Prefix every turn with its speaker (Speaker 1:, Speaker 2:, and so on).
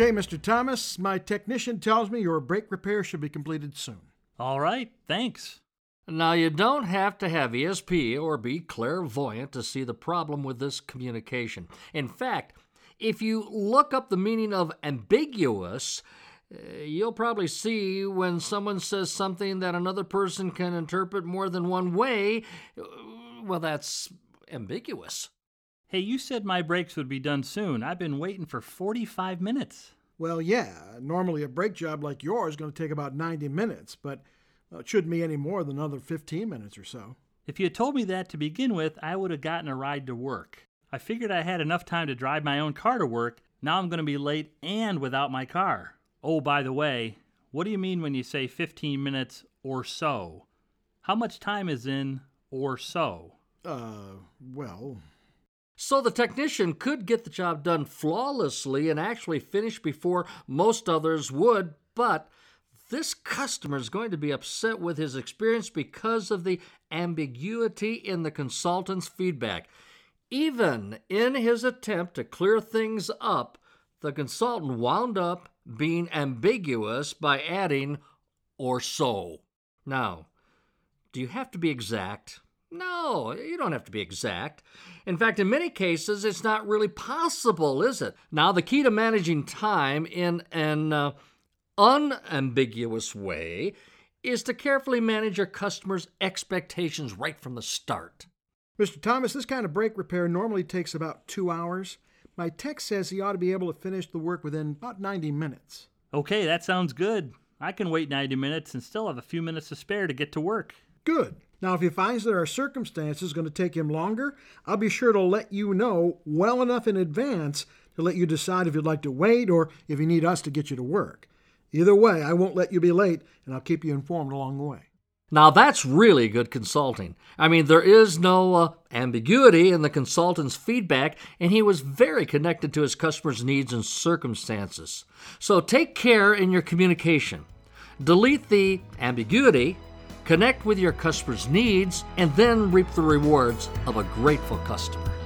Speaker 1: Okay, Mr. Thomas, my technician tells me your brake repair should be completed soon.
Speaker 2: All right, thanks.
Speaker 3: Now, you don't have to have ESP or be clairvoyant to see the problem with this communication. In fact, if you look up the meaning of ambiguous, uh, you'll probably see when someone says something that another person can interpret more than one way, uh, well, that's ambiguous.
Speaker 2: Hey, you said my brakes would be done soon. I've been waiting for 45 minutes.
Speaker 1: Well, yeah, normally a brake job like yours is going to take about 90 minutes, but it shouldn't be any more than another 15 minutes or so.
Speaker 2: If you had told me that to begin with, I would have gotten a ride to work. I figured I had enough time to drive my own car to work. Now I'm going to be late and without my car. Oh, by the way, what do you mean when you say 15 minutes or so? How much time is in or so?
Speaker 1: Uh, well.
Speaker 3: So the technician could get the job done flawlessly and actually finish before most others would, but this customer is going to be upset with his experience because of the ambiguity in the consultant's feedback. Even in his attempt to clear things up, the consultant wound up being ambiguous by adding or so. Now, do you have to be exact? No, you don't have to be exact. In fact, in many cases, it's not really possible, is it? Now, the key to managing time in an uh, unambiguous way is to carefully manage your customer's expectations right from the start.
Speaker 1: Mr. Thomas, this kind of brake repair normally takes about two hours. My tech says he ought to be able to finish the work within about 90 minutes.
Speaker 2: Okay, that sounds good. I can wait 90 minutes and still have a few minutes to spare to get to work.
Speaker 1: Good. Now, if he finds that our circumstances going to take him longer, I'll be sure to let you know well enough in advance to let you decide if you'd like to wait or if you need us to get you to work. Either way, I won't let you be late, and I'll keep you informed along the way.
Speaker 3: Now, that's really good consulting. I mean, there is no uh, ambiguity in the consultant's feedback, and he was very connected to his customers' needs and circumstances. So take care in your communication. Delete the ambiguity, connect with your customers' needs, and then reap the rewards of a grateful customer.